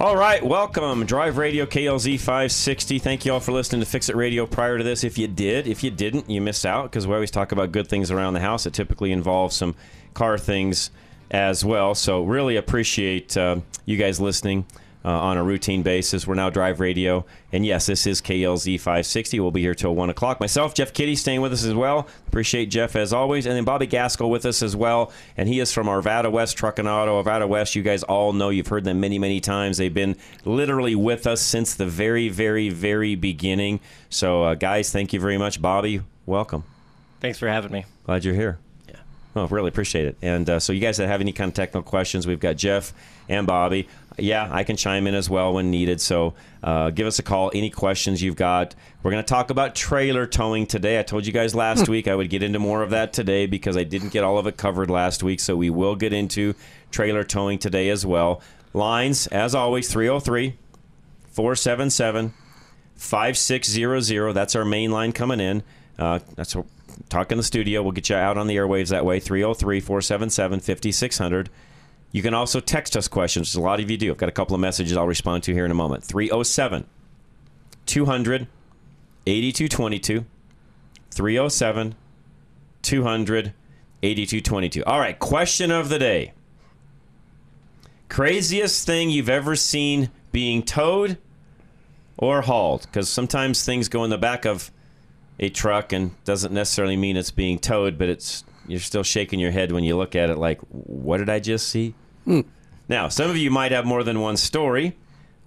All right, welcome. Drive Radio KLZ 560. Thank you all for listening to Fix It Radio prior to this. If you did, if you didn't, you missed out because we always talk about good things around the house. It typically involves some car things as well. So, really appreciate uh, you guys listening. Uh, on a routine basis. We're now Drive Radio. And yes, this is KLZ 560. We'll be here till 1 o'clock. Myself, Jeff Kitty, staying with us as well. Appreciate Jeff as always. And then Bobby Gaskell with us as well. And he is from Arvada West Truck and Auto. Arvada West, you guys all know, you've heard them many, many times. They've been literally with us since the very, very, very beginning. So, uh, guys, thank you very much. Bobby, welcome. Thanks for having me. Glad you're here. Yeah. Oh, really appreciate it. And uh, so, you guys that have any kind of technical questions, we've got Jeff and Bobby. Yeah, I can chime in as well when needed. So, uh, give us a call. Any questions you've got. We're going to talk about trailer towing today. I told you guys last week I would get into more of that today because I didn't get all of it covered last week. So, we will get into trailer towing today as well. Lines, as always, 303 477 5600. That's our main line coming in. Uh, that's what talk in the studio. We'll get you out on the airwaves that way. 303 477 5600. You can also text us questions, a lot of you do. I've got a couple of messages I'll respond to here in a moment. 307 200 8222. 307 200 8222. All right, question of the day. Craziest thing you've ever seen being towed or hauled? Because sometimes things go in the back of a truck and doesn't necessarily mean it's being towed, but it's you're still shaking your head when you look at it like, what did I just see? Hmm. Now, some of you might have more than one story.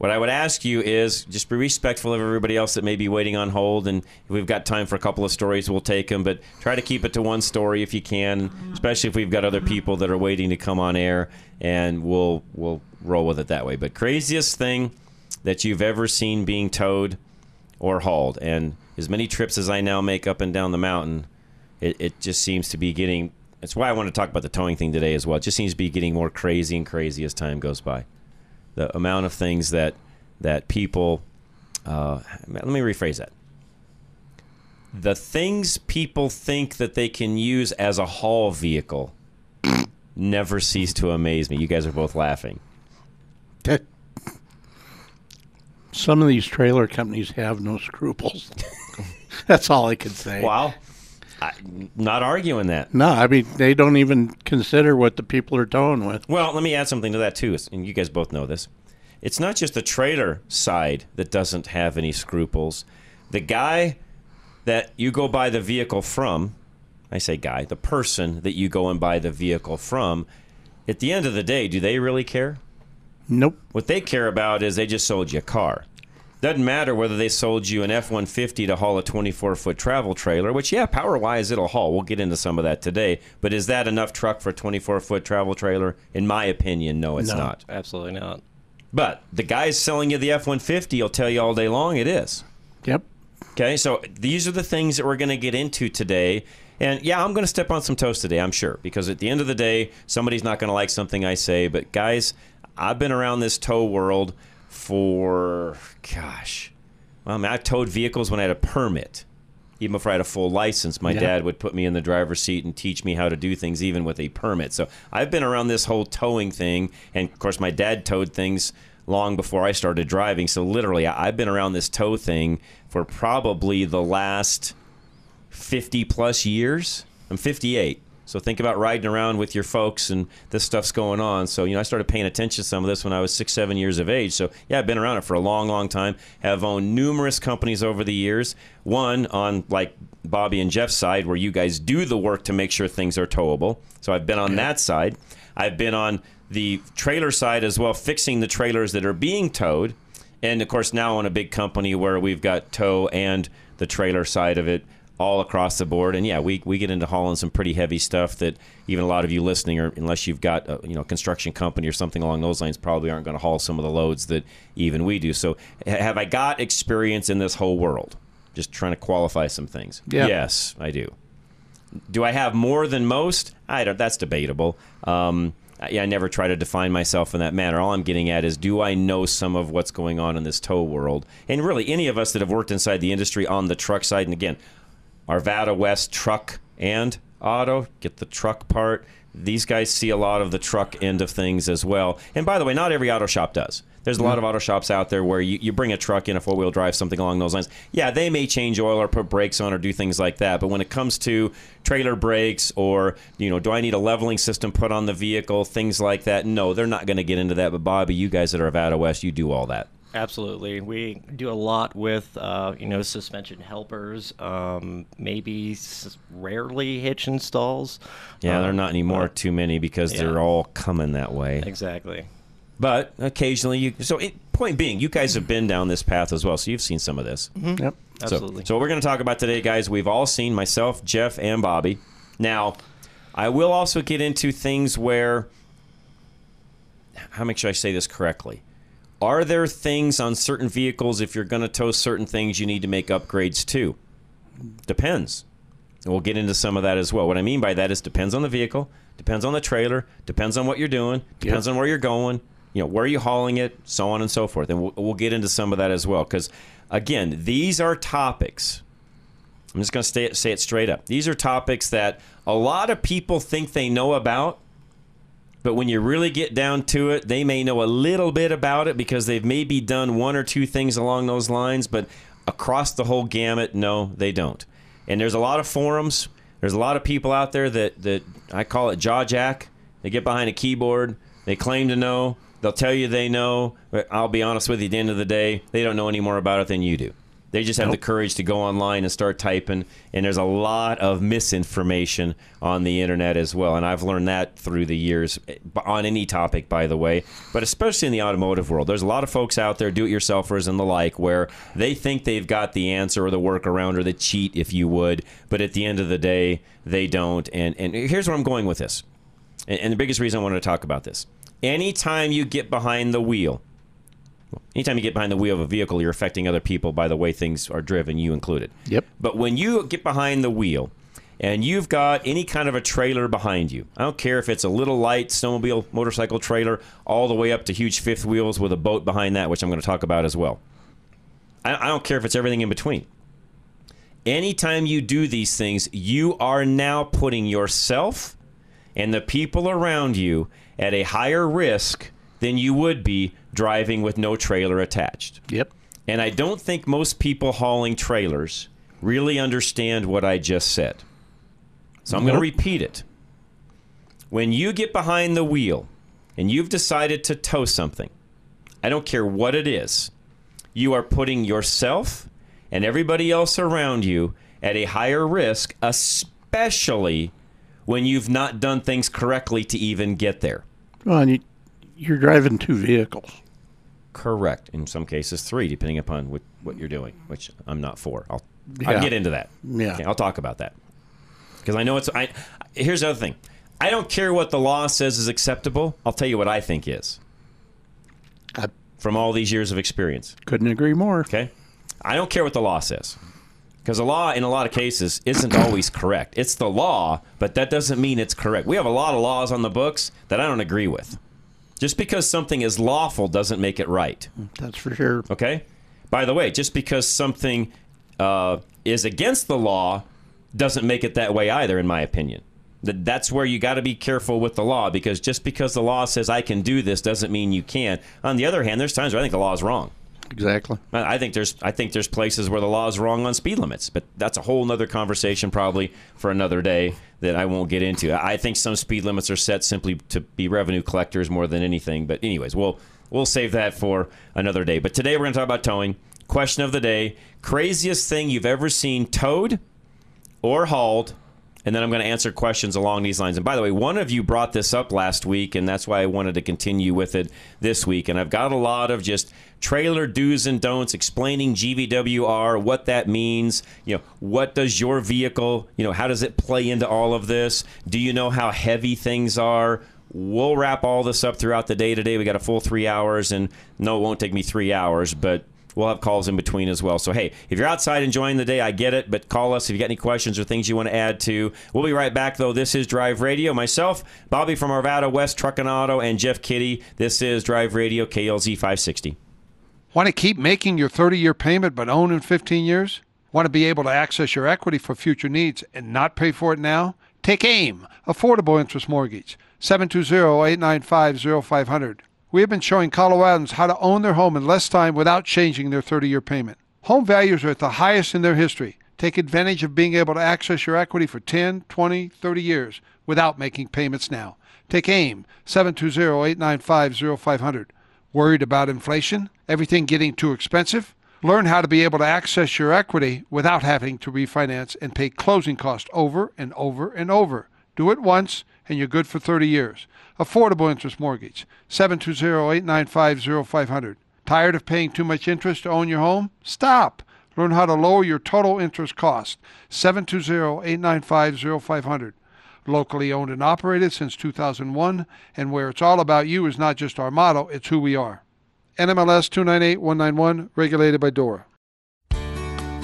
What I would ask you is just be respectful of everybody else that may be waiting on hold. And if we've got time for a couple of stories, we'll take them. But try to keep it to one story if you can, especially if we've got other people that are waiting to come on air, and we'll we'll roll with it that way. But craziest thing that you've ever seen being towed or hauled, and as many trips as I now make up and down the mountain, it, it just seems to be getting. That's why I want to talk about the towing thing today as well. It just seems to be getting more crazy and crazy as time goes by the amount of things that that people uh, let me rephrase that the things people think that they can use as a haul vehicle never cease to amaze me you guys are both laughing That- Some of these trailer companies have no scruples. That's all I can say. wow I, not arguing that No, I mean they don't even consider what the people are towing with. Well, let me add something to that too, and you guys both know this. It's not just the trailer side that doesn't have any scruples. The guy that you go buy the vehicle from, I say guy, the person that you go and buy the vehicle from, at the end of the day, do they really care? Nope. What they care about is they just sold you a car. Doesn't matter whether they sold you an F 150 to haul a 24 foot travel trailer, which, yeah, power wise, it'll haul. We'll get into some of that today. But is that enough truck for a 24 foot travel trailer? In my opinion, no, it's No. not. Absolutely not. But the guys selling you the F 150 will tell you all day long it is. Yep. Okay, so these are the things that we're going to get into today. And yeah, I'm going to step on some toes today, I'm sure, because at the end of the day, somebody's not going to like something I say. But guys, I've been around this tow world for, gosh, well, I mean, I've towed vehicles when I had a permit. Even if I had a full license, my Yeah. dad would put me in the driver's seat and teach me how to do things, even with a permit. So I've been around this whole towing thing. And of course, my dad towed things long before I started driving. So literally, I've been around this tow thing for probably the last 50 plus years. I'm 58. So think about riding around with your folks and this stuff's going on. So, you know, I started paying attention to some of this when I was six, seven years of age. So, yeah, I've been around it for a long, long time. Have owned numerous companies over the years. One on like Bobby and Jeff's side, where you guys do the work to make sure things are towable. So, I've been on that side. I've been on the trailer side as well, fixing the trailers that are being towed. And of course, now on a big company where we've got tow and the trailer side of it all across the board. And yeah, we, we get into hauling some pretty heavy stuff that even a lot of you listening, or unless you've got a you know construction company or something along those lines, probably aren't going to haul some of the loads that even we do. So have I got experience in this whole world? Just trying to qualify some things. Yeah. Yes, I do. Do I have more than most? I don't. That's debatable. Um, yeah, I never try to define myself in that manner. All I'm getting at is, do I know some of what's going on in this tow world? And really, any of us that have worked inside the industry on the truck side, and again, Arvada West truck and auto, get the truck part. These guys see a lot of the truck end of things as well. And by the way, not every auto shop does. There's a lot of mm-hmm. auto shops out there where you, you bring a truck in, a four wheel drive, something along those lines. Yeah, they may change oil or put brakes on or do things like that. But when it comes to trailer brakes or, you know, do I need a leveling system put on the vehicle, things like that, no, they're not going to get into that. But Bobby, you guys that are Arvada West, you do all that. Absolutely. We do a lot with, uh, you know, suspension helpers, um, maybe s- rarely hitch installs. Yeah, Uh, they're not anymore too many because yeah. they're all coming that way. Exactly. But occasionally, you. So, it, point being, you guys have been down this path as well, so you've seen some of this. Yep. So- Absolutely. So, what we're going to talk about today, guys, we've all seen myself, Jeff, and Bobby. Now, I will also get into things where. How make sure I say this correctly? Are there things on certain vehicles, if you're going to tow certain things, you need to make upgrades to? Depends. And we'll get into some of that as well. What I mean by that is depends on the vehicle, depends on the trailer, depends on what you're doing, depends on where you're going, you know, where are you hauling it, so on and so forth. And we'll, we'll get into some of that as well. Because, again, these are topics. I'm just going to say it straight up. These are topics that a lot of people think they know about, but when you really get down to it, they may know a little bit about it because they've maybe done one or two things along those lines, but across the whole gamut, no, they don't. And there's a lot of forums. There's a lot of people out there that, that I call it jaw jack. They get behind a keyboard. They claim to know. They'll tell you they know. But I'll be honest with you, at the end of the day, they don't know any more about it than you do. They just have the courage to go online and start typing. And there's a lot of misinformation on the internet as well. And I've learned that through the years on any topic, by the way, but especially in the automotive world. There's a lot of folks out there, do it yourselfers and the like, where they think they've got the answer or the workaround or the cheat, if you would. But at the end of the day, they don't. And, and here's where I'm going with this. And, and the biggest reason I wanted to talk about this. Anytime you get behind the wheel, anytime you get behind the wheel of a vehicle, you're affecting other people by the way things are driven, you included. Yep. But when you get behind the wheel and you've got any kind of a trailer behind you, I don't care if it's a little light snowmobile, motorcycle trailer, all the way up to huge fifth wheels with a boat behind that, which I'm going to talk about as well. I, I don't care if it's everything in between. Anytime you do these things, you are now putting yourself and the people around you at a higher risk than you would be driving with no trailer attached. Yep. And I don't think most people hauling trailers really understand what I just said. So I'm going to repeat it. When you get behind the wheel and you've decided to tow something, I don't care what it is, you are putting yourself and everybody else around you at a higher risk, especially when you've not done things correctly to even get there. Well, and you, you're driving two vehicles. Correct. In some cases, three, depending upon what, what you're doing, which I'm not for. I'll, I'll get into that. Yeah. Okay, I'll talk about that. Because I know it's. I Here's the other thing I don't care what the law says is acceptable. I'll tell you what I think is I from all these years of experience. couldn't agree more. Okay? I don't care what the law says. Because the law, in a lot of cases, isn't always correct. It's the law, but that doesn't mean it's correct. We have a lot of laws on the books that I don't agree with. Just because something is lawful doesn't make it right. That's for sure. Okay? By the way, just because something uh, is against the law doesn't make it that way either, in my opinion. That That's where you got to be careful with the law because just because the law says I can do this doesn't mean you can. On the other hand, there's times where I think the law is wrong. Exactly. I think there's I think there's places where the law is wrong on speed limits, but that's a whole other conversation probably for another day that I won't get into. I think some speed limits are set simply to be revenue collectors more than anything. But anyways, we'll we'll save that for another day. But today we're going to talk about towing. Question of the day: Craziest thing you've ever seen towed or hauled and then I'm going to answer questions along these lines. And by the way, one of you brought this up last week, and that's why I wanted to continue with it this week. And I've got a lot of just trailer do's and don'ts explaining GVWR, what that means. You know, what does your vehicle, you know, how does it play into all of this? Do you know how heavy things are? We'll wrap all this up throughout the day today. We got a full three hours, and no, it won't take me three hours, but We'll have calls in between as well. So, hey, if you're outside enjoying the day, I get it, but call us if you got any questions or things you want to add to. We'll be right back, though. This is Drive Radio. Myself, Bobby from Arvada West Truck and Auto, and Jeff Kitty. This is Drive Radio, KLZ 560. Want to keep making your 30 year payment but own in 15 years? Want to be able to access your equity for future needs and not pay for it now? Take AIM, Affordable Interest Mortgage, 720 895 0500. We have been showing Coloradans how to own their home in less time without changing their 30 year payment. Home values are at the highest in their history. Take advantage of being able to access your equity for 10, 20, 30 years without making payments now. Take AIM 720-895-0500. Worried about inflation? Everything getting too expensive? Learn how to be able to access your equity without having to refinance and pay closing costs over and over and over. Do it once and you're good for 30 years. Affordable interest mortgage, 720-895-0500. Tired of paying too much interest to own your home? Stop. Learn how to lower your total interest cost. 720-895-0500. Locally owned and operated since 2001, and where it's all about you is not just our motto, it's who we are. NMLS 298191, regulated by DORA.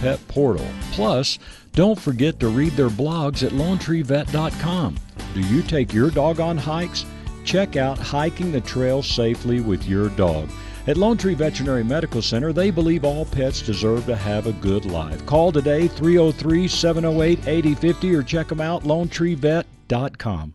pet portal. Plus, don't forget to read their blogs at LoneTreeVet.com. Do you take your dog on hikes? Check out Hiking the Trail Safely with Your Dog. At Lone Tree Veterinary Medical Center, they believe all pets deserve to have a good life. Call today 303 708 8050 or check them out lonetreevet.com.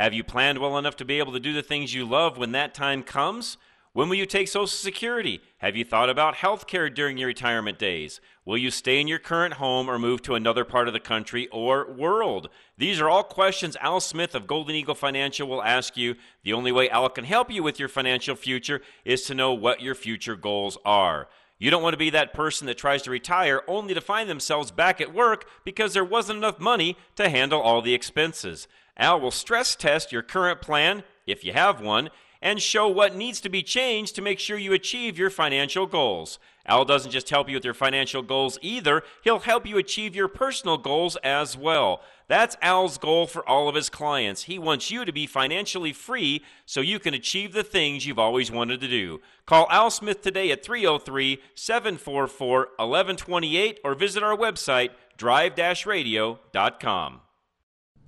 Have you planned well enough to be able to do the things you love when that time comes? When will you take Social Security? Have you thought about health care during your retirement days? Will you stay in your current home or move to another part of the country or world? These are all questions Al Smith of Golden Eagle Financial will ask you. The only way Al can help you with your financial future is to know what your future goals are. You don't want to be that person that tries to retire only to find themselves back at work because there wasn't enough money to handle all the expenses. Al will stress test your current plan, if you have one, and show what needs to be changed to make sure you achieve your financial goals. Al doesn't just help you with your financial goals either, he'll help you achieve your personal goals as well. That's Al's goal for all of his clients. He wants you to be financially free so you can achieve the things you've always wanted to do. Call Al Smith today at 303 744 1128 or visit our website, drive radio.com.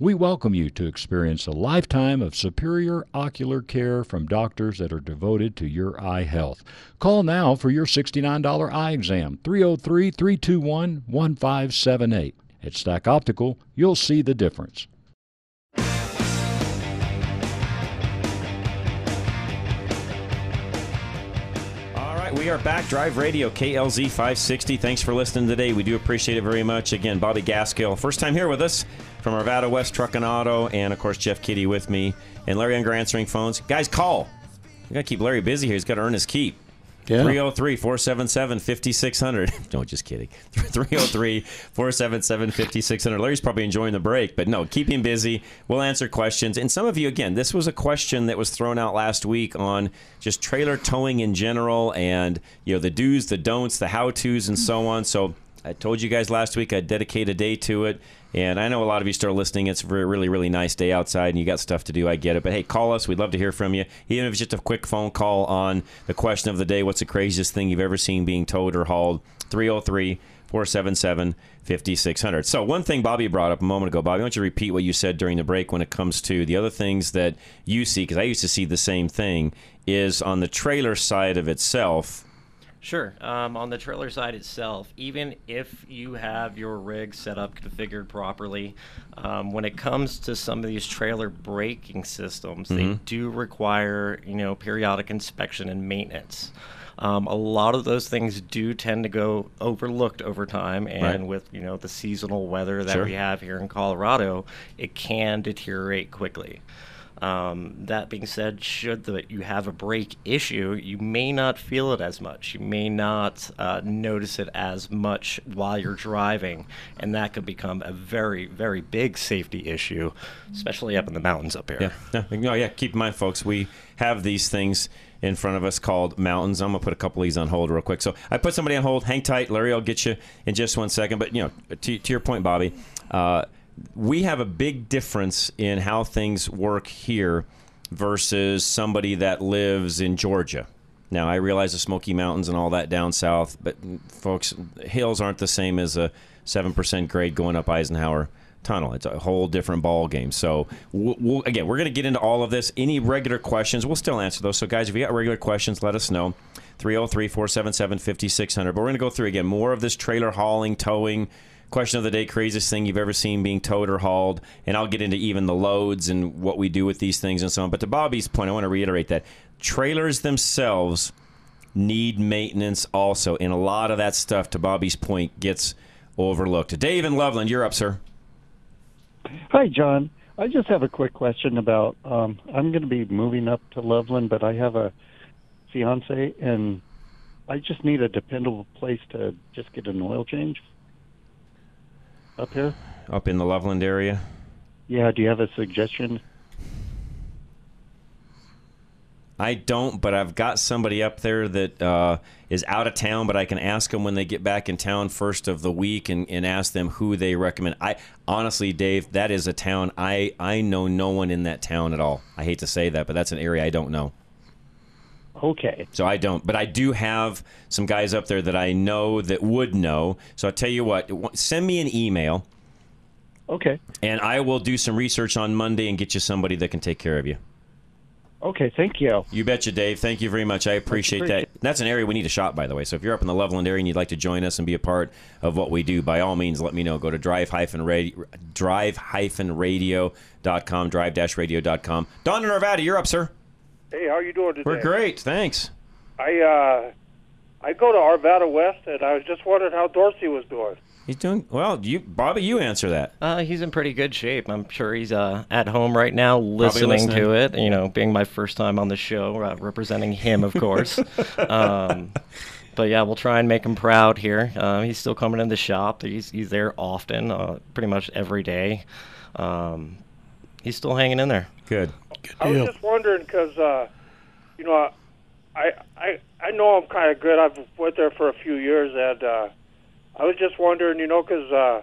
We welcome you to experience a lifetime of superior ocular care from doctors that are devoted to your eye health. Call now for your $69 eye exam, 303 321 1578. At Stack Optical, you'll see the difference. We are back. Drive Radio, KLZ 560. Thanks for listening today. We do appreciate it very much. Again, Bobby Gaskill, first time here with us from Arvada West Truck and Auto, and of course, Jeff Kitty with me, and Larry Unger answering phones. Guys, call. We got to keep Larry busy here. He's got to earn his keep. Yeah. 303 477 5600. No, just kidding. 303 477 5600. Larry's probably enjoying the break, but no, keep him busy. We'll answer questions. And some of you, again, this was a question that was thrown out last week on just trailer towing in general and, you know, the do's, the don'ts, the how to's, and so on. So I told you guys last week I'd dedicate a day to it. And I know a lot of you start listening. It's a really, really nice day outside, and you got stuff to do. I get it. But hey, call us. We'd love to hear from you. Even if it's just a quick phone call on the question of the day what's the craziest thing you've ever seen being towed or hauled? 303 477 5600. So, one thing Bobby brought up a moment ago, Bobby, I want you to repeat what you said during the break when it comes to the other things that you see, because I used to see the same thing, is on the trailer side of itself. Sure. Um, on the trailer side itself, even if you have your rig set up, configured properly, um, when it comes to some of these trailer braking systems, they Mhm. do require you know periodic inspection and maintenance. Um, a lot of those things do tend to go overlooked over time, and Right. with you know the seasonal weather that Sure. we have here in Colorado, it can deteriorate quickly. Um, that being said, should the, you have a brake issue, you may not feel it as much. You may not uh, notice it as much while you're driving, and that could become a very, very big safety issue, especially up in the mountains up here. Yeah. No, yeah. Keep in mind, folks, we have these things in front of us called mountains. I'm gonna put a couple of these on hold real quick. So I put somebody on hold. Hang tight, Larry. I'll get you in just one second. But you know, to, to your point, Bobby, uh, we have a big difference in how things work here versus somebody that lives in Georgia. Now I realize the Smoky Mountains and all that down south, but folks, hills aren't the same as a seven percent grade going up Eisenhower tunnel. It's a whole different ball game. So, we'll, we'll, again, we're going to get into all of this. Any regular questions, we'll still answer those. So, guys, if you got regular questions, let us know. 303 477 5600. But we're going to go through again more of this trailer hauling, towing. Question of the day craziest thing you've ever seen being towed or hauled. And I'll get into even the loads and what we do with these things and so on. But to Bobby's point, I want to reiterate that trailers themselves need maintenance also. And a lot of that stuff, to Bobby's point, gets overlooked. Dave in Loveland, you're up, sir. Hi, John. I just have a quick question about. Um, I'm going to be moving up to Loveland, but I have a fiance, and I just need a dependable place to just get an oil change up here. Up in the Loveland area. Yeah, do you have a suggestion? I don't, but I've got somebody up there that uh, is out of town. But I can ask them when they get back in town first of the week and, and ask them who they recommend. I honestly, Dave, that is a town I I know no one in that town at all. I hate to say that, but that's an area I don't know. Okay. So I don't, but I do have some guys up there that I know that would know. So I'll tell you what, send me an email. Okay. And I will do some research on Monday and get you somebody that can take care of you. Okay, thank you. You betcha, Dave. Thank you very much. I appreciate that. That's an area we need to shop, by the way. So if you're up in the Loveland area and you'd like to join us and be a part of what we do, by all means, let me know. Go to drive-radio, drive-radio.com, drive-radio.com. Don in Arvada, you're up, sir. Hey, how are you doing today? We're great. Thanks. I uh, I go to Arvada West, and I was just wondering how Dorsey was doing. He's doing well. You, Bobby, you answer that. Uh, he's in pretty good shape. I'm sure he's uh, at home right now listening, listening. to it. You know, being my first time on the show, uh, representing him, of course. um, but yeah, we'll try and make him proud here. Uh, he's still coming in the shop. He's he's there often, uh, pretty much every day. Um, he's still hanging in there. Good. I was just wondering because, uh, you know, I I I know I'm kind of good. I've went there for a few years, and uh, I was just wondering, you know, because uh,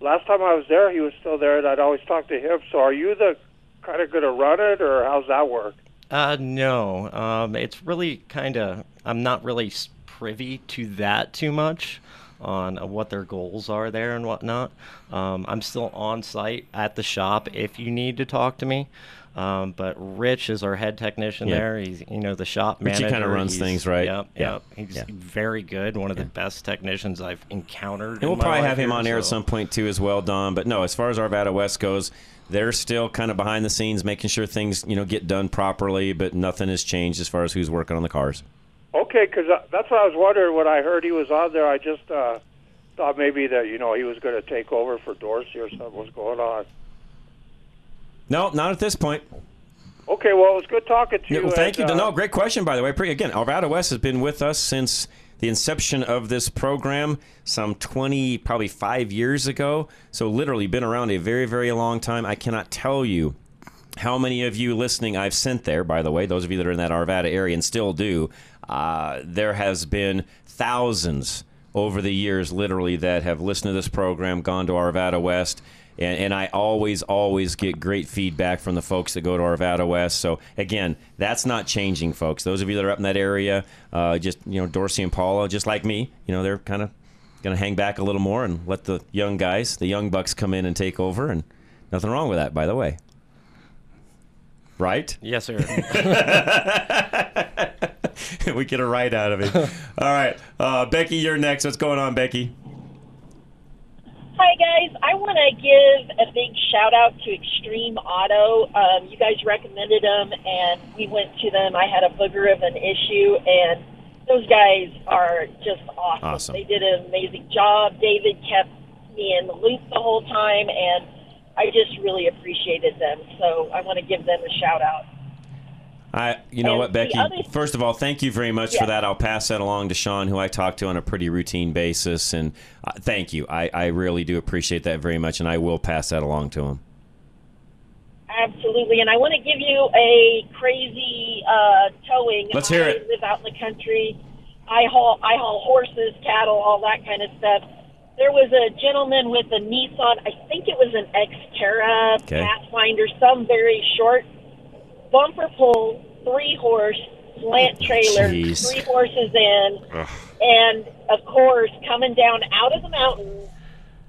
last time I was there, he was still there, and I'd always talk to him. So, are you the kind of going to run it, or how's that work? Uh, no. Um, it's really kind of. I'm not really privy to that too much on uh, what their goals are there and whatnot. Um, I'm still on site at the shop if you need to talk to me. Um, but Rich is our head technician Yeah. there. He's you know the shop Richie manager. kinda runs He's- things, right? Yep. Yeah. Yep. He's Yeah. very good. One of the best technicians I've encountered. And we'll probably have him here, on air at some point too, as well, Don. But no, as far as Arvada West goes, they're still kind of behind the scenes, making sure things you know get done properly. But nothing has changed as far as who's working on the cars. Okay, because that's what I was wondering when I heard he was on there. I just uh, thought maybe that you know he was going to take over for Dorsey or something was going on. No, not at this point. Okay, well, it was good talking to you. well, thank and, you. uh, no, great question, by the way. Again, Arvada West has been with us since the inception of this program, some 20, probably five years ago. So, literally, been around a very, very long time. I cannot tell you how many of you listening I've sent there, by the way, those of you that are in that Arvada area and still do. Uh, there has been thousands over the years, literally, that have listened to this program, gone to Arvada West. And, and I always, always get great feedback from the folks that go to Arvada West. So again, that's not changing, folks. Those of you that are up in that area, uh, just you know, Dorsey and Paula, just like me, you know, they're kind of going to hang back a little more and let the young guys, the young bucks, come in and take over. And nothing wrong with that, by the way. Right? Yes, sir. we get a right out of it. All right, uh, Becky, you're next. What's going on, Becky? Hi guys, I want to give a big shout out to Extreme Auto. Um, you guys recommended them, and we went to them. I had a booger of an issue, and those guys are just awesome. Awesome. They did an amazing job. David kept me in the loop the whole time, and I just really appreciated them. So I want to give them a shout out. I, you know And what, Becky? other- First of all, thank you very much Yeah. for that. I'll pass that along to Sean, who I talk to on a pretty routine basis, and uh, thank you. I, I really do appreciate that very much, and I will pass that along to him. Absolutely, and I want to give you a crazy uh, towing. Let's hear I it. live out in the country. I haul I haul horses, cattle, all that kind of stuff. There was a gentleman with a Nissan. I think it was an Xterra Okay. Pathfinder, some very short bumper pull, three horse slant trailer, Jeez. three horses in, and of course coming down out of the mountain.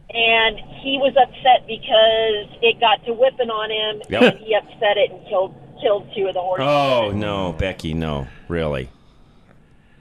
And he was upset because it got to whipping on him, Yep. and he upset it and killed killed two of the horses. Oh no, Becky, no, really.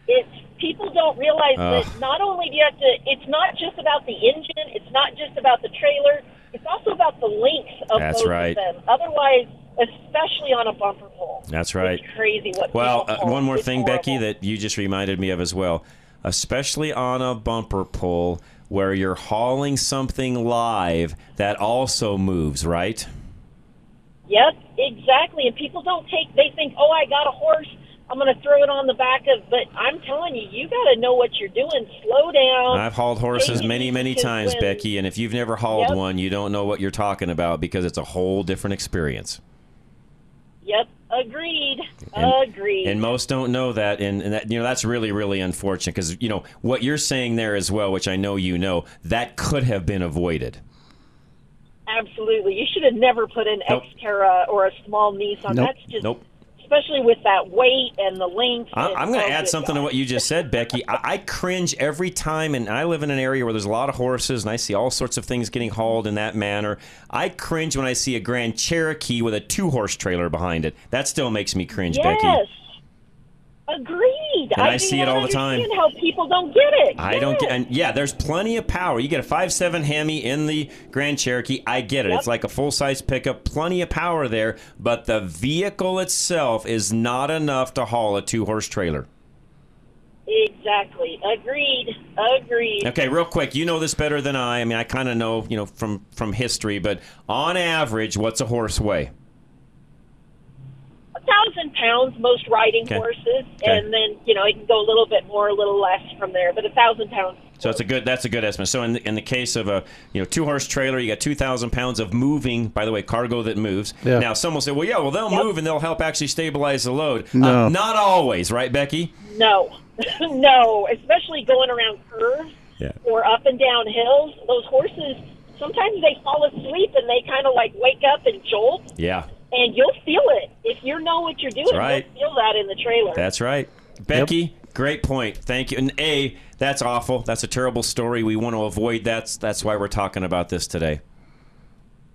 It's people don't realize Ugh. that not only do you have to. It's not just about the engine. It's not just about the trailer. It's also about the length of That's both right. of them. Otherwise, especially on a bumper pull, That's right. it's crazy what. Well, uh, one more thing, horrible. Becky, that you just reminded me of as well. Especially on a bumper pull where you're hauling something live that also moves, right? Yep, exactly. And people don't take. They think, oh, I got a horse. I'm going to throw it on the back of. But I'm telling you, you got to know what you're doing. Slow down. I've hauled horses many, many, easy many 'cause times, when- Becky, and if you've never hauled Yep. one, you don't know what you're talking about because it's a whole different experience. Yep, agreed. And- agreed. And most don't know that, and, and that you know that's really, really unfortunate because you know what you're saying there as well, which I know you know, that could have been avoided. Absolutely. You should have never put an Nope. Xterra or a small Nissan. Nope. That's just, Nope. Especially with that weight and the length. I, I'm going to add something to what you just said, Becky. I, I cringe every time, and I live in an area where there's a lot of horses, and I see all sorts of things getting hauled in that manner. I cringe when I see a Grand Cherokee with a two horse trailer behind it. That still makes me cringe, Yes. Becky. Agreed. And I do see it all the time. How people don't get it. I don't get, and yeah, there's plenty of power. You get a five seven Hemi in the Grand Cherokee. I get it. Yep. It's like a full size pickup, plenty of power there. But the vehicle itself is not enough to haul a two horse trailer. Exactly. Agreed. Agreed. Okay, real quick, you know this better than I. I mean, I kind of know, you know, from from history, but on average, what's a horse weigh? A thousand pounds, most riding Okay. horses, and then you know it can go a little bit more, a little less from there. But a thousand pounds. So it's a good. That's a good estimate. So in the, in the case of a you know two horse trailer, you got two thousand pounds of moving. By the way, cargo that moves. Yeah. Now some will say, well, yeah, well they'll move and they'll help actually stabilize the load. No. Uh, not always, right, Becky? No, no, especially going around curves Yeah. or up and down hills. Those horses sometimes they fall asleep and they kind of like wake up and jolt, Yeah, and you'll feel it if you know what you're doing. That's right. You'll feel that in the trailer. that's right. Becky, great point. Thank you. And a, that's awful. That's a terrible story. We want to avoid that. That's why we're talking about this today.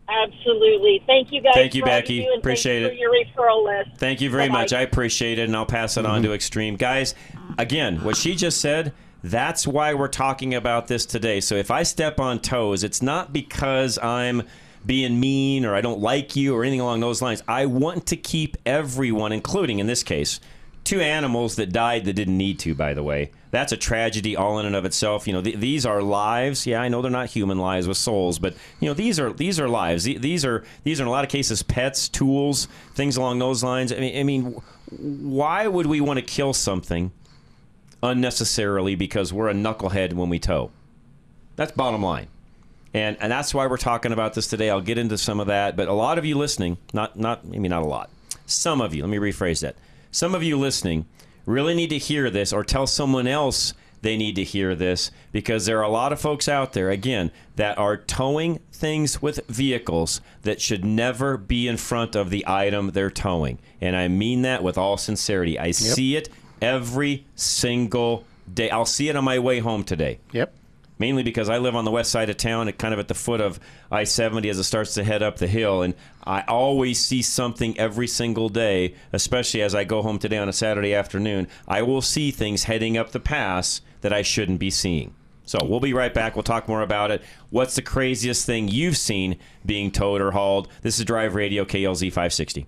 Absolutely. Thank you guys. Thank you, for Becky. do, and Appreciate thanks it. For your referral list. Thank you very Bye-bye. much. I appreciate it, and I'll pass it on to mm-hmm. Extreme. Guys, again, what she just said, that's why we're talking about this today. So if I step on toes, it's not because I'm being mean or I don't like you or anything along those lines. I want to keep everyone, including in this case, two animals that died that didn't need to, by the way. That's a tragedy all in and of itself. You know, th- these are lives. Yeah, I know they're not human lives with souls, but you know, these are these are lives. Th- These are these are in a lot of cases pets, tools, things along those lines. I mean, I mean, why would we want to kill something unnecessarily because we're a knucklehead when we tow? That's bottom line. And and that's why we're talking about this today. I'll get into some of that, but a lot of you listening, not not maybe not a lot. Some of you, let me rephrase that. Some of you listening really need to hear this or tell someone else they need to hear this because there are a lot of folks out there again that are towing things with vehicles that should never be in front of the item they're towing. And I mean that with all sincerity. I see it every single day. I'll see it on my way home today Yep. Mainly because I live on the west side of town, at kind of at the foot of I 70 as it starts to head up the hill. And I always see something every single day, especially as I go home today on a Saturday afternoon. I will see things heading up the pass that I shouldn't be seeing. So we'll be right back. We'll talk more about it. What's the craziest thing you've seen being towed or hauled? This is Drive Radio KLZ 560.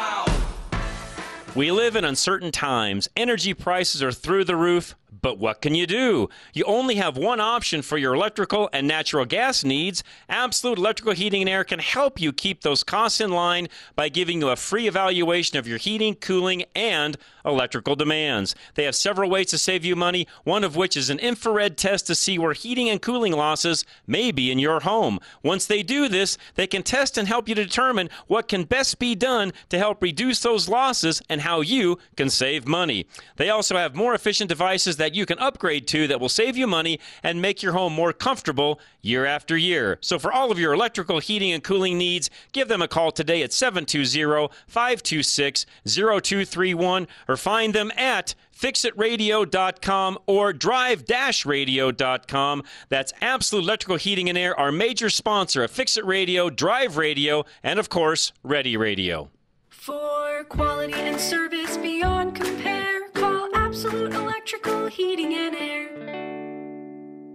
We live in uncertain times. Energy prices are through the roof, but what can you do? You only have one option for your electrical and natural gas needs. Absolute Electrical Heating and Air can help you keep those costs in line by giving you a free evaluation of your heating, cooling, and electrical demands. They have several ways to save you money, one of which is an infrared test to see where heating and cooling losses may be in your home. Once they do this, they can test and help you determine what can best be done to help reduce those losses and how you can save money. They also have more efficient devices that you can upgrade to that will save you money and make your home more comfortable year after year. So for all of your electrical heating and cooling needs, give them a call today at 720-526-0231 or find them at fixitradio.com or drive-radio.com. That's Absolute Electrical Heating and Air, our major sponsor of Fix It Radio, Drive Radio, and of course, Ready Radio. For quality and service beyond compare, call Absolute Electrical Heating and Air.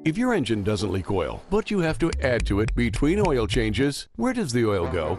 If your engine doesn't leak oil, but you have to add to it between oil changes, where does the oil go?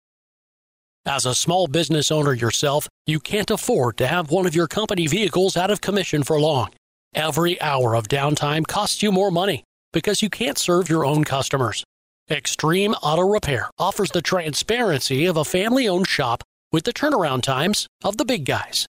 As a small business owner yourself, you can't afford to have one of your company vehicles out of commission for long. Every hour of downtime costs you more money because you can't serve your own customers. Extreme Auto Repair offers the transparency of a family owned shop with the turnaround times of the big guys.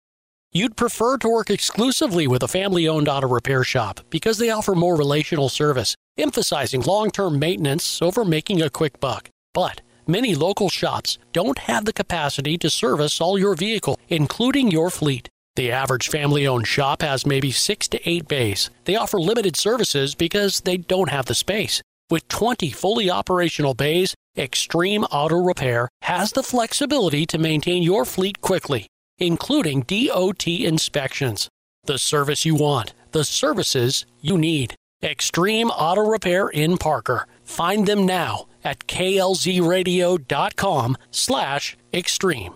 You'd prefer to work exclusively with a family owned auto repair shop because they offer more relational service, emphasizing long term maintenance over making a quick buck. But Many local shops don't have the capacity to service all your vehicle, including your fleet. The average family owned shop has maybe six to eight bays. They offer limited services because they don't have the space. With 20 fully operational bays, Extreme Auto Repair has the flexibility to maintain your fleet quickly, including DOT inspections. The service you want, the services you need. Extreme Auto Repair in Parker. Find them now at klzradio.com slash extreme.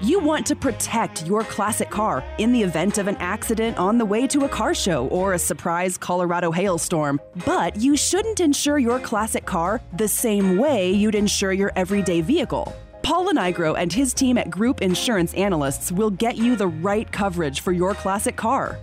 You want to protect your classic car in the event of an accident on the way to a car show or a surprise Colorado hailstorm, but you shouldn't insure your classic car the same way you'd insure your everyday vehicle. Paul Lenigro and his team at Group Insurance Analysts will get you the right coverage for your classic car.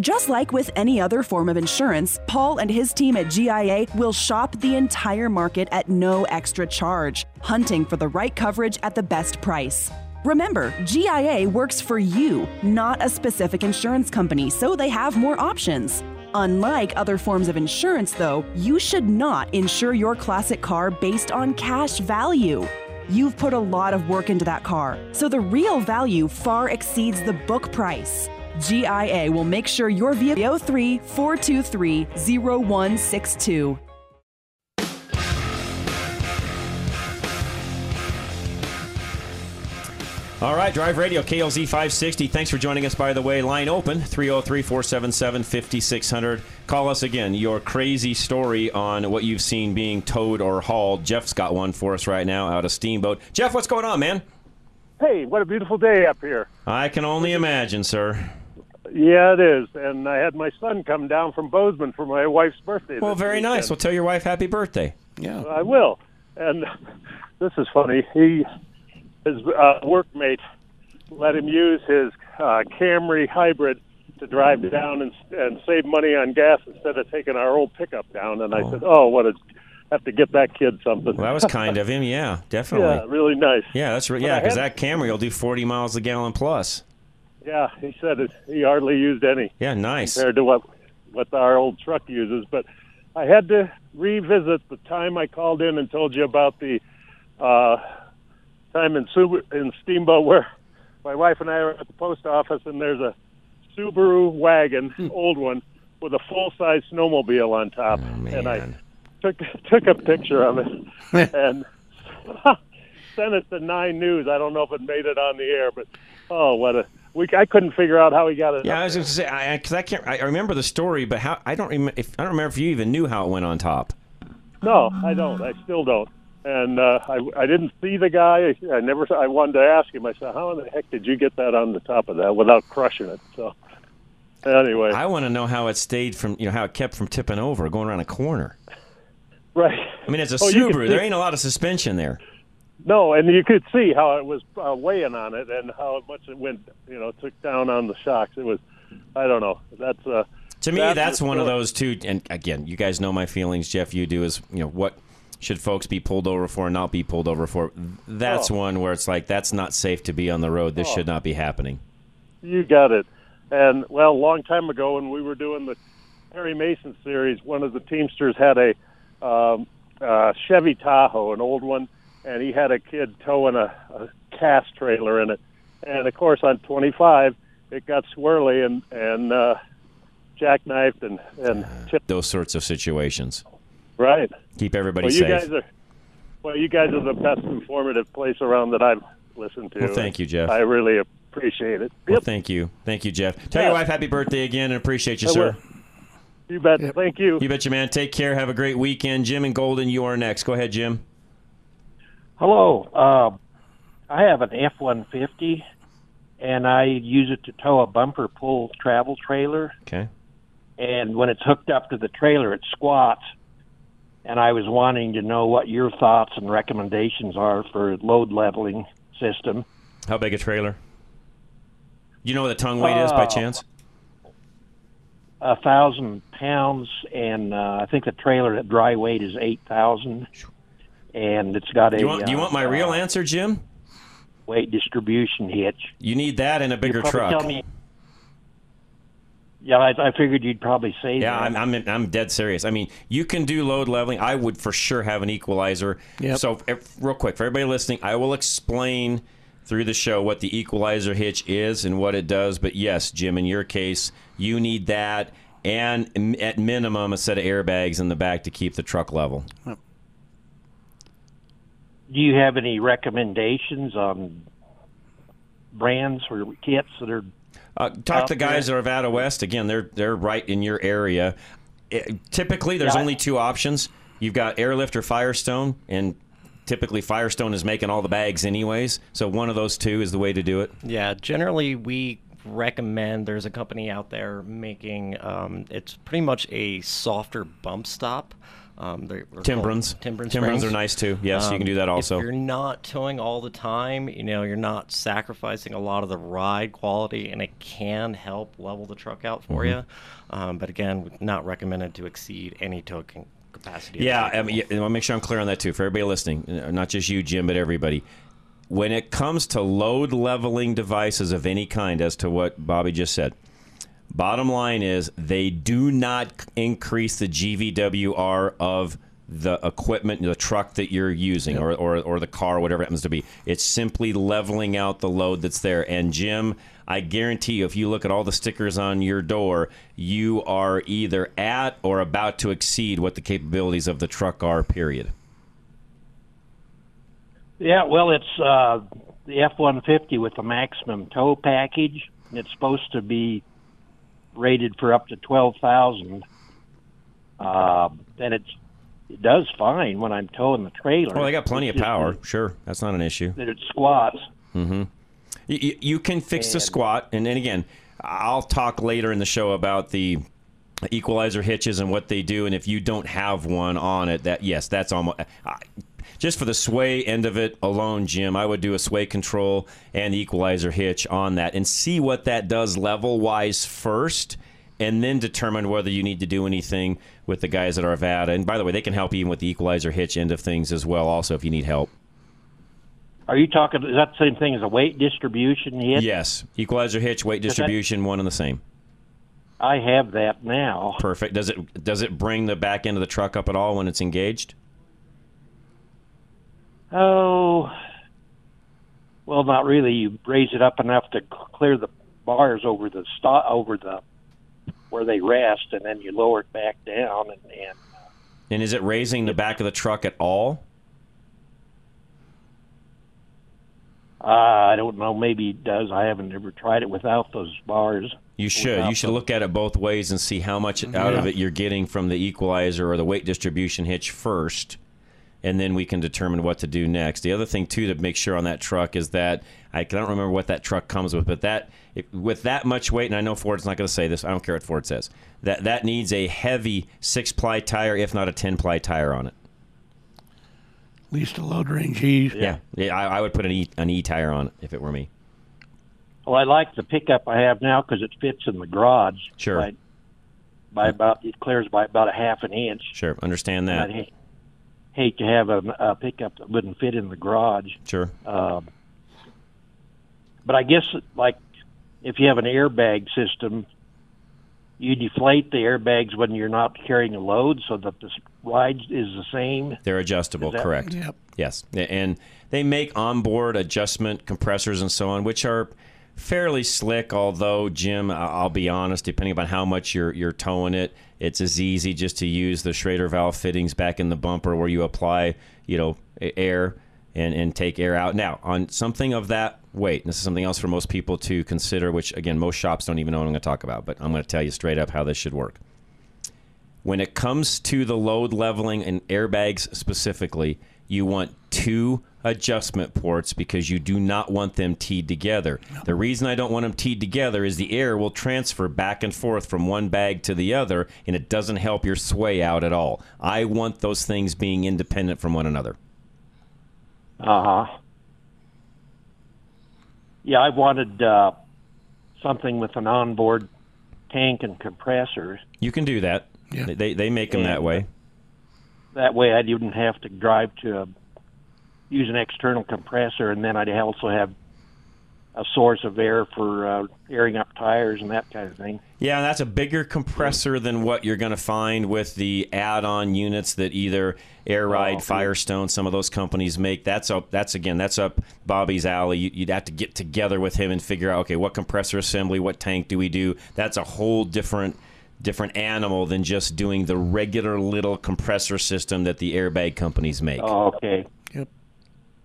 Just like with any other form of insurance, Paul and his team at GIA will shop the entire market at no extra charge, hunting for the right coverage at the best price. Remember, GIA works for you, not a specific insurance company, so they have more options. Unlike other forms of insurance, though, you should not insure your classic car based on cash value. You've put a lot of work into that car, so the real value far exceeds the book price. GIA will make sure your vehicle 03 423 0162. All right, Drive Radio, KLZ 560. Thanks for joining us, by the way. Line open 303 477 5600. Call us again. Your crazy story on what you've seen being towed or hauled. Jeff's got one for us right now out of Steamboat. Jeff, what's going on, man? Hey, what a beautiful day up here. I can only imagine, sir. Yeah, it is. And I had my son come down from Bozeman for my wife's birthday. Well, very weekend. nice. Well, tell your wife happy birthday. Yeah. I will. And this is funny. He, his uh, workmate, let him use his uh, Camry hybrid to drive down and, and save money on gas instead of taking our old pickup down. And I said, "Oh, what a have to get that kid something." Well, that was kind of him. Yeah, definitely. yeah, really nice. Yeah, that's re- But yeah, because that Camry will do 40 miles a gallon plus. Yeah, he said it, he hardly used any. Yeah, nice. compared to what what our old truck uses. But I had to revisit the time I called in and told you about the uh, time in Subaru, in Steamboat where my wife and I are at the post office and there's a Subaru wagon, old one, with a full size snowmobile on top, and I took took a picture of it and sent it to Nine News. I don't know if it made it on the air, but oh, what a we I couldn't figure out how he got it. Yeah, I was going to say I, because I, can't. I remember the story, but how I don't remember. If I don't remember if you even knew how it went on top. No, I don't. I still don't. And uh, I, I didn't see the guy. I never. I wanted to ask him. I said, "How in the heck did you get that on the top of that without crushing it?" So, anyway, I want to know how it stayed from you know how it kept from tipping over, going around a corner. right. I mean, it's a Oh, Subaru. There ain't a lot of suspension there. No, and you could see how it was uh, weighing on it and how much it went. You know, took down on the shocks. It was. I don't know. That's uh. To me, that's that's one of those two. And again, you guys know my feelings, Jeff. You do is you know what should folks be pulled over for and not be pulled over for. That's Oh. one where it's like that's not safe to be on the road. This Oh. should not be happening. You got it. And well, a long time ago when we were doing the Perry Mason series, one of the Teamsters had a um, uh, Chevy Tahoe, an old one, and he had a kid towing a, a cast trailer in it. And of course, on 25, it got swirly and and uh, jackknifed and and tipped. Those sorts of situations. Right. Keep everybody well, you safe. guys are well, you guys are the best informative place around that I've listened to. Well, thank you, Jeff. I really appreciate it. Well, thank you, thank you, Jeff. Tell Yeah. your wife happy birthday again, and appreciate you, I sir. You bet. Thank you. You bet you, man. Take care. Have a great weekend. Jim and Golden, you are next. Go ahead, Jim. Hello. Um, I have an F one fifty, and I use it to tow a bumper pull travel trailer. Okay. And when it's hooked up to the trailer, it squats. And I was wanting to know what your thoughts and recommendations are for a load leveling system. How big a trailer? You know what the tongue weight is by Uh, chance? A thousand pounds, and uh, I think the trailer at dry weight is eight thousand. And it's got a. Do you want, do you want my uh, real answer, Jim? weight distribution hitch. You need that in a bigger truck. Tell me, Yeah, I, I figured you'd probably say Yeah, that. I'm, I'm I'm dead serious. I mean, you can do load leveling. I would for sure have an equalizer. Yep. So, if, real quick, for everybody listening, I will explain through the show what the equalizer hitch is and what it does. But yes, Jim, in your case, you need that and at minimum a set of airbags in the back to keep the truck level. Do you have any recommendations on brands or kits that are Uh, talk out to guys that are out of West. Again, they're they're right in your area. It- typically, there's Yeah. only two options. You've got Airlift or Firestone, and typically Firestone is making all the bags anyways. So one of those two is the way to do it. Yeah, generally we recommend there's a company out there making um, it's pretty much a softer bump stop. Um, they're, they're Timbrens. called Timbrens are nice too. Yes, you can do that Um, also. If you're not towing all the time, you know, you're not sacrificing a lot of the ride quality, and it can help level the truck out for Mhm. you. Um, but again, not recommended to exceed any towing capacity. Yeah, I mean, yeah, I want to make sure I'm clear on that too for everybody listening, not just you, Jim, but everybody. When it comes to load leveling devices of any kind, as to what Bobby just said, bottom line is they do not increase the GVWR of the equipment, the truck that you're using, or, or, or the car, whatever it happens to be. It's simply leveling out the load that's there. And Jim, I guarantee you, if you look at all the stickers on your door, you are either at or about to exceed what the capabilities of the truck are, period. Yeah, well, it's uh, the F one fifty with the maximum tow package. It's supposed to be rated for up to twelve thousand, uh, and it's it does fine when I'm towing the trailer. Well, they got plenty of just power. Sure, that's not an issue. That it squats. Mm-hmm. You, you can fix the squat, and then again, I'll talk later in the show about the equalizer hitches and what they do. And if you don't have one on it, that yes, that's almost I, just for the sway end of it alone, Jim. I would do a sway control and equalizer hitch on that, and see what that does level wise first. And then determine whether you need to do anything with the guys at Arvada. And by the way, they can help even with the equalizer hitch end of things as well. Also, if you need help. Are you talking? Is that the same thing as a weight distribution hit? Yes, equalizer hitch, weight Does that- distribution, one and the same. I have that now. Perfect. Does it does it bring the back end of the truck up at all when it's engaged? Oh, well, not really. You raise it up enough to clear the bars over the sto- over the where they rest, and then you lower it back down. And, and And is it raising the back of the truck at all? uh, I don't know. Maybe it does. I haven't ever tried it without those bars. You should. You should look at it both ways and see how much out of it you're getting from the equalizer or the weight distribution hitch first, and then we can determine what to do next. The other thing too to make sure on that truck is that I don't remember what that truck comes with, but that if, with that much weight, and I know Ford's not going to say this. I don't care what Ford says. That that needs a heavy six ply tire, if not a ten ply tire on it. At least a load range E. Yeah, yeah. I, I would put an E an E tire on it if it were me. Well, I like the pickup I have now because it fits in the garage. Sure. By, by about it clears by about a half an inch. Sure, understand that. I'd hate, hate to have a, a pickup that wouldn't fit in the garage. Sure. Um, but I guess like if you have an airbag system, you deflate the airbags when you're not carrying a load, so that the ride is the same. They're adjustable, that- correct? Yep. Yes, and they make onboard adjustment compressors and so on, which are fairly slick. Although, Jim, I- I'll be honest, depending upon how much you're you're towing it, it's as easy just to use the Schrader valve fittings back in the bumper where you apply, you know, air and and take air out. Now, on something of that weight, this is something else for most people to consider, which again, most shops don't even know what I'm going to talk about, but I'm going to tell you straight up how this should work when it comes to the load leveling and airbags specifically, you want two adjustment ports because you do not want them teed together. The reason I don't want them teed together is the air will transfer back and forth from one bag to the other and it doesn't help your sway out at all. I want those things being independent from one another. Uh huh. Yeah, I wanted uh, something with an onboard tank and compressor. You can do that. Yeah. They, they make them that And, way. That way, I didn't have to drive to a, use an external compressor, and then I'd also have a source of air for uh, airing up tires and that kind of thing. Yeah, that's a bigger compressor than what you're going to find with the add-on units that either Air Ride, Firestone, some of those companies make. That's up. That's again, that's up Bobby's alley. You'd have to get together with him and figure out, okay, what compressor assembly, what tank do we do? That's a whole different different animal than just doing the regular little compressor system that the airbag companies make. Oh, okay. Yep.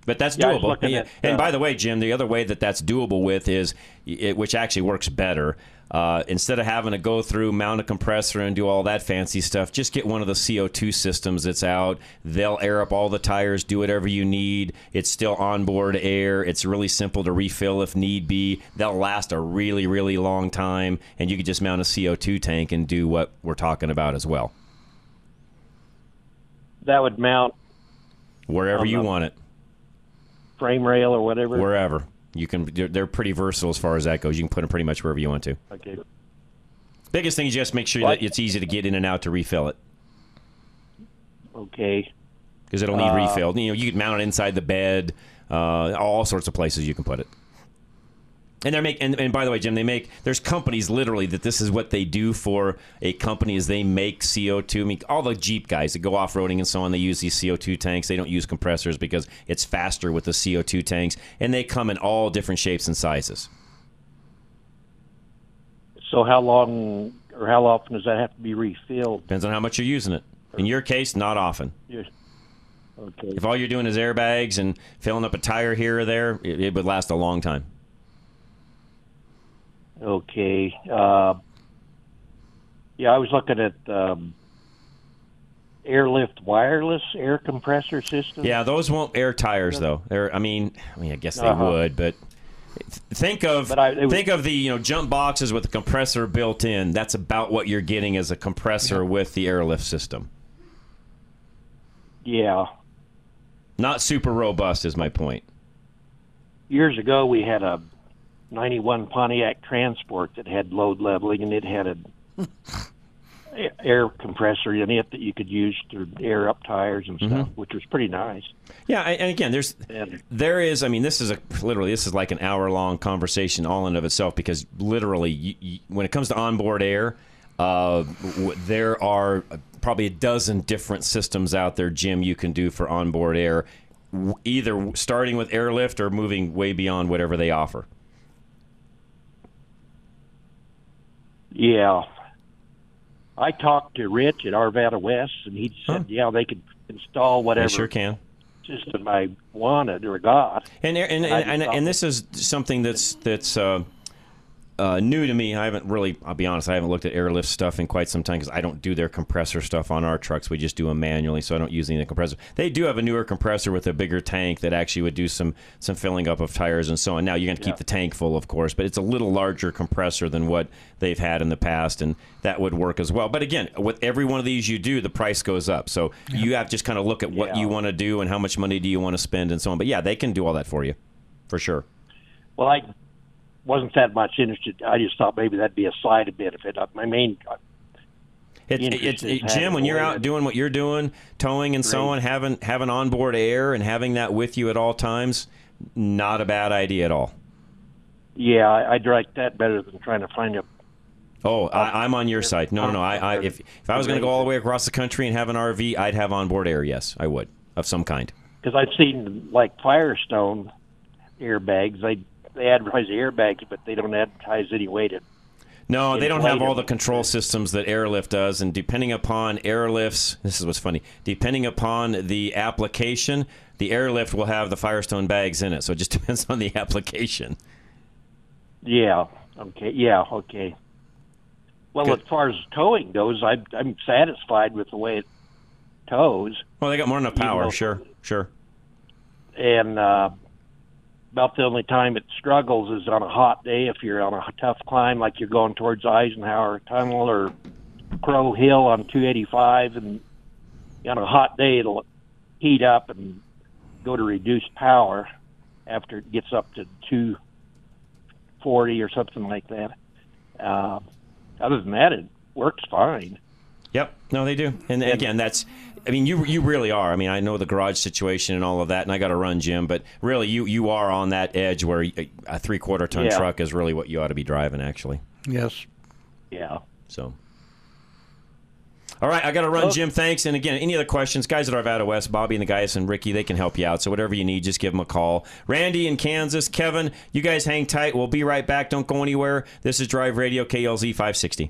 But that's Yeah, doable. looking Yeah. at, and uh, by the way, Jim, the other way that that's doable with is, it, which actually works better. Uh, instead of having to go through mount a compressor and do all that fancy stuff, just get one of the CO2 systems that's out. They'll air up all the tires, do whatever you need. It's still onboard air. It's really simple to refill if need be. They'll last a really, really long time, and you could just mount a CO2 tank and do what we're talking about as well, That would mount wherever you want it. frame rail or whatever. Wherever you can, they're, they're pretty versatile as far as that goes. You can put them pretty much wherever you want to. Okay. Biggest thing is just make sure that it's easy to get in and out to refill it Okay. because it'll need Uh, refilled. You know, you can mount it inside the bed, uh, all sorts of places you can put it. And they're make and, and by the way, Jim, they make there's companies literally that this is what they do for a company is they make CO2. I mean, all the Jeep guys that go off roading and so on, they use these CO2 tanks. They don't use compressors because it's faster with the CO2 tanks, and they come in all different shapes and sizes. So how long or how often does that have to be refilled? Depends on how much you're using it. In your case, not often. Yes. Okay. If all you're doing is airbags and filling up a tire here or there, it, it would last a long time. Okay. Uh, yeah, I was looking at um, airlift wireless air compressor system. Yeah, those won't air tires though. They're, I mean, I mean, I guess they Uh-huh. would, but think of But I- was- think of the you know jump boxes with the compressor built in. That's about what you're getting as a compressor with the airlift system. Yeah. Not super robust, is my point. Years ago, we had a '91 Pontiac Trans Sport that had load leveling, and it had a air compressor in it that you could use to air up tires and stuff, Mhm. which was pretty nice. Yeah, and and again, there's there is. I mean, this is a literally this is like an hour long conversation all in of itself because literally, you, you, when it comes to onboard air, uh, there are probably a dozen different systems out there, Jim. You can do for onboard air, either starting with airlift or moving way beyond whatever they offer. Yeah. I talked to Rich at Arvada West, and he said, yeah, they could install whatever They sure can. system I wanted or got. And and and, and, and this is something that's that's uh, uh, new to me. I haven't really. I'll be honest. I haven't looked at airlift stuff in quite some time because I don't do their compressor stuff on our trucks. We just do them manually, so I don't use any of the compressor. They do have a newer compressor with a bigger tank that actually would do some some filling up of tires and so on. Now you're going to keep the tank full, of course, but it's a little larger compressor than what they've had in the past, and that would work as well. But again, with every one of these you do, the price goes up. So you have to just kind of look at what you want to do and how much money do you want to spend and so on. But yeah, they can do all that for you, for sure. Well, I wasn't that much interested. I just thought maybe that'd be a side benefit. My main It's, it's, it- Jim, when you're out doing what you're doing, towing and so on, having having onboard air and having that with you at all times, not a bad idea at all. Yeah, I, I'd like that better than trying to find a. Oh, I, I'm on your side. No, no, no. I, I if if I was going to go all the way across the country and have an RV, I'd have onboard air. Yes, I would of some kind. Because I've seen like Firestone airbags. They they advertise the airbags, but they don't advertise any way to. No, they don't have all the control systems that Airlift does, and depending upon Airlift's, this is what's funny. Depending upon the application, the Airlift will have the Firestone bags in it. So it just depends on the application. Yeah. Okay. Yeah. Okay. Well, Good. as far as towing goes, I'm I'm satisfied with the way it tows, Well, they got more than enough power. though- Sure, sure. and uh, about the only time it struggles is on a hot day if you're on a tough climb, like you're going towards Eisenhower Tunnel or Crow Hill on 285, and on a hot day it'll heat up and go to reduced power after it gets up to 240 or something like that. Uh, other than that, it works fine. Yep. No, they do. And again, that's I mean, you you really are. I mean, I know the garage situation and all of that, and I got to run, Jim. But really, you you are on that edge where a, a three quarter ton Yeah. truck is really what you ought to be driving, actually. Yes. Yeah. So. All right, I got to run, Jim. Thanks. And again, any other questions, guys that are out of West, Bobby and the guys and Ricky, they can help you out. So whatever you need, just give them a call. Randy in Kansas, Kevin, you guys hang tight. We'll be right back. Don't go anywhere. This is Drive Radio KLZ 560.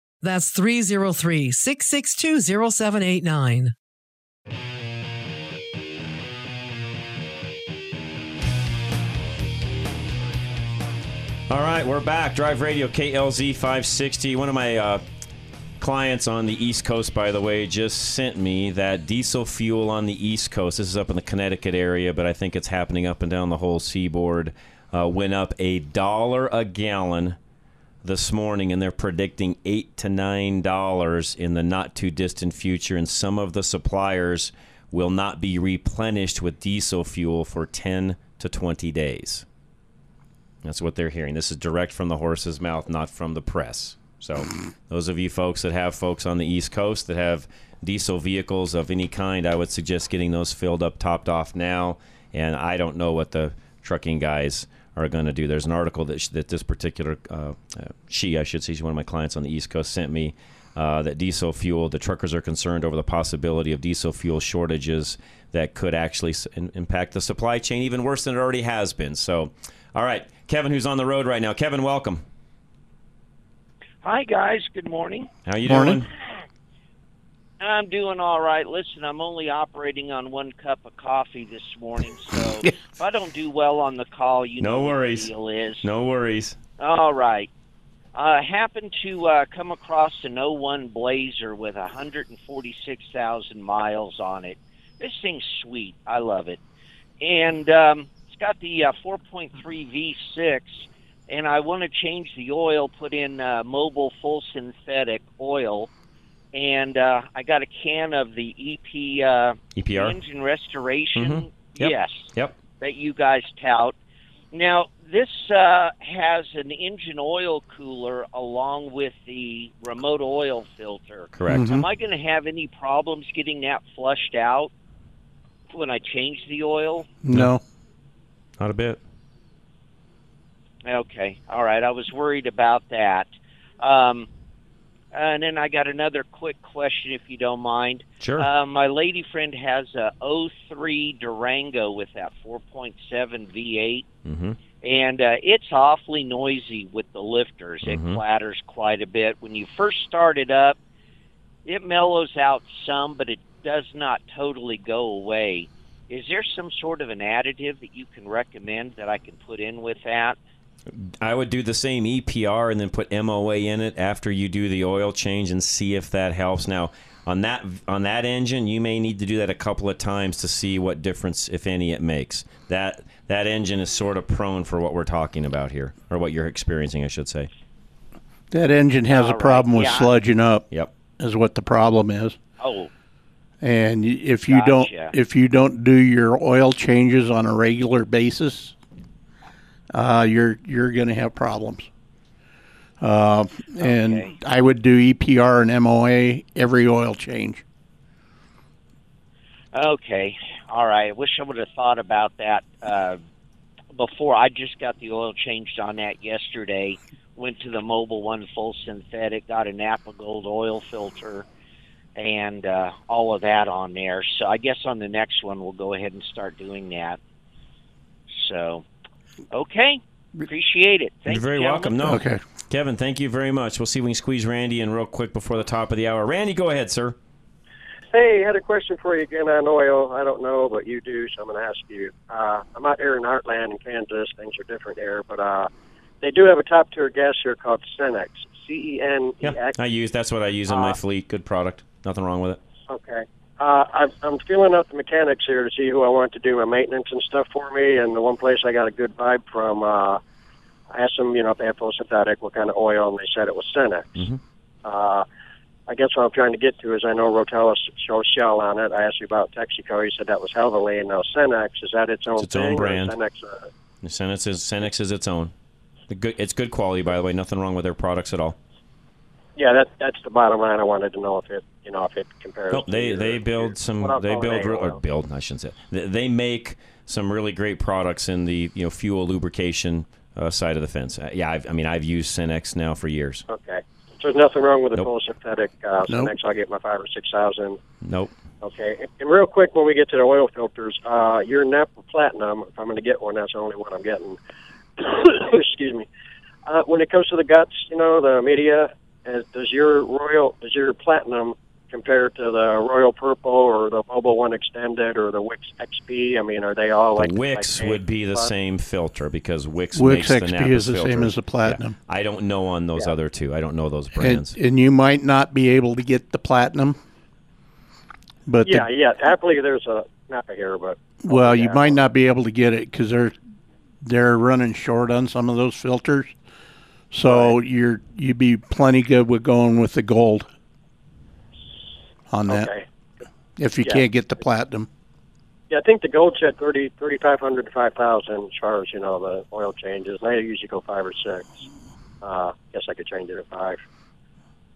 That's 303 662 0789. All right, we're back. Drive Radio KLZ 560. One of my uh, clients on the East Coast, by the way, just sent me that diesel fuel on the East Coast. This is up in the Connecticut area, but I think it's happening up and down the whole seaboard. Uh, went up a dollar a gallon this morning, and they're predicting eight to nine dollars in the not too distant future. And some of the suppliers will not be replenished with diesel fuel for 10 to 20 days. That's what they're hearing. This is direct from the horse's mouth, not from the press. So, those of you folks that have folks on the East Coast that have diesel vehicles of any kind, I would suggest getting those filled up, topped off now. And I don't know what the trucking guys are going to do. There's an article that, sh- that this particular uh, uh, she, I should say, she's one of my clients on the East Coast, sent me uh, that diesel fuel. The truckers are concerned over the possibility of diesel fuel shortages that could actually s- in- impact the supply chain even worse than it already has been. So, all right, Kevin, who's on the road right now. Kevin, welcome. Hi guys, good morning. How you Morning. doing? I'm doing all right. Listen, I'm only operating on one cup of coffee this morning, so if I don't do well on the call, you No know worries. the deal is. No worries. All right. I happened to uh, come across an 01 Blazer with 146,000 miles on it. This thing's sweet. I love it. And um, it's got the uh, 4.3 V6, and I want to change the oil, put in uh, Mobil full synthetic oil. And uh, I got a can of the EP uh, EPR? engine restoration. Mhm. Yep. Yes Yep. that you guys tout. Now, this uh, has an engine oil cooler along with the remote oil filter. Correct. Am I going to have any problems getting that flushed out when I change the oil? No. Not a bit. Okay. All right. I was worried about that. Um, and then I got another quick question, if you don't mind. Sure. Uh, my lady friend has a 03 Durango with that 4.7 V8. Mm-hmm. and uh, it's awfully noisy with the lifters. Mhm. It clatters quite a bit. When you first start it up, it mellows out some, but it does not totally go away. Is there some sort of an additive that you can recommend that I can put in with that? I would do the same EPR and then put MOA in it after you do the oil change and see if that helps. Now, on that on that engine, you may need to do that a couple of times to see what difference, if any, it makes. That that engine is sort of prone for what we're talking about here, or what you're experiencing, I should say. That engine has All a right, problem with yeah. sludging up. Yep. Is what the problem is. Oh, And if you Gotcha. don't if you don't do your oil changes on a regular basis, uh, you're you're going to have problems. Uh, and I would do EPR and MOA every oil change. okay. All right. I wish I would have thought about that uh, before. I just got the oil changed on that yesterday. Went to the Mobil one full synthetic, got a Napa Gold oil filter, and uh, all of that on there. So I guess on the next one we'll go ahead and start doing that. So, okay. Appreciate it. Thank You're very you, welcome. No. Okay. Kevin, thank you very much. We'll see if we can squeeze Randy in real quick before the top of the hour. Randy, go ahead, sir. Hey, I had a question for you again on oil. I don't know, but you do, so I'm going to ask you. Uh, I'm out here in Heartland in Kansas. Things are different here, but uh, they do have a top tier gas here called Cenex. C E N E Yeah, X. I use that's what I use in my Uh, fleet. Good product. Nothing wrong with it. Okay. Uh, I'm, I'm feeling out the mechanics here to see who I want to do my maintenance and stuff for me. And the one place I got a good vibe from, uh, I asked them, you know, if they had full synthetic, what kind of oil, and they said it was Cenex. Mm-hmm. Uh, I guess what I'm trying to get to is I know Rotella shows Shell on it. I asked you about Texaco. You said that was heavily. And now Cenex, is that its own It's its own thing? or brand. Cenex, uh, The Cenex is Cenex is its own. The good, it's good quality, by the way. Nothing wrong with their products at all. Yeah, that that's the bottom line. I wanted to know if it, you know, if it compares. Nope, to they your- they build some they build an or oil. build I shouldn't say they, they make some really great products in the you know fuel lubrication uh, side of the fence. Uh, yeah, I've, I mean I've used Cenex now for years. Okay. So there's nothing wrong with the Nope. full synthetic uh, Nope. Cenex. I'll get my five or six thousand. Nope. Okay. And- And real quick, when we get to the oil filters, uh, your Napa Platinum, if I'm going to get one, that's the only one I'm getting. Excuse me. Uh, when it comes to the guts, you know, the media, uh, does your Royal, does your Platinum compare to the Royal Purple or the Mobil One Extended or the Wix XP? I mean, are they all like the Wix like would be the plus? same filter because Wix, Wix makes the XP Napa is the same as the Platinum. Yeah. I don't know on those other two. I don't know those brands. and you might not be able to get the platinum. But the- Yeah, yeah. Happily, there's a Napa here, but Well, you might not be able to get it because they're they're running short on some of those filters. So you're you'd be plenty good with going with the gold on that. Okay. If you Yeah. can't get the platinum. Yeah, I think the gold said thirty thirty five hundred to five thousand as far as you know the oil changes. And I usually go five or six. Uh, guess I could change it at five.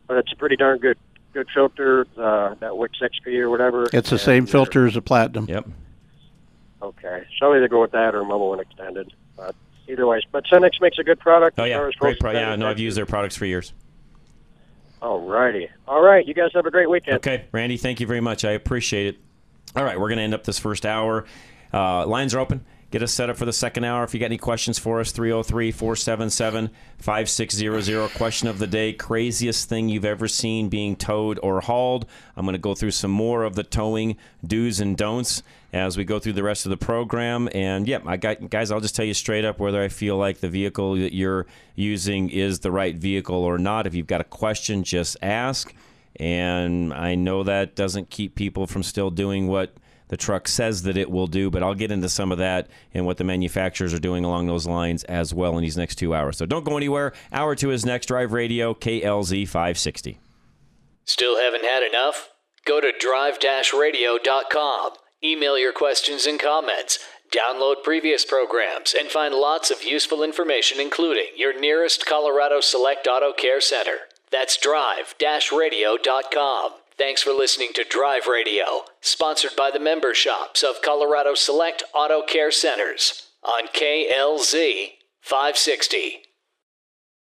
but it's a pretty darn good good filter. Uh, that Wix XP or whatever. It's the same filter as a platinum. Yep. Okay, so I'll either go with that or Mobil One Extended. But either way, but Cenex makes a good product. Oh yeah, great. process Pro- yeah, no, I've used their products for years. All righty. all right. You guys have a great weekend. Okay, Randy, thank you very much. I appreciate it. All right, we're going to end up this first hour. Uh, lines are open. Get us set up for the second hour. If you got any questions for us, 303 477 5600. Question of the day craziest thing you've ever seen being towed or hauled. I'm going to go through some more of the towing do's and don'ts as we go through the rest of the program. And yeah, I got guys, I'll just tell you straight up whether I feel like the vehicle that you're using is the right vehicle or not. If you've got a question, just ask. And I know that doesn't keep people from still doing what the truck says that it will do, but I'll get into some of that and what the manufacturers are doing along those lines as well in these next two hours. So don't go anywhere. Hour two is next. Drive Radio, KLZ 560. Still haven't had enough? Go to drive-radio.com. Email your questions and comments. Download previous programs and find lots of useful information, including your nearest Colorado Select Auto Care Center. That's drive-radio.com. Thanks for listening to Drive Radio, sponsored by the member shops of Colorado Select Auto Care Centers on KLZ 560.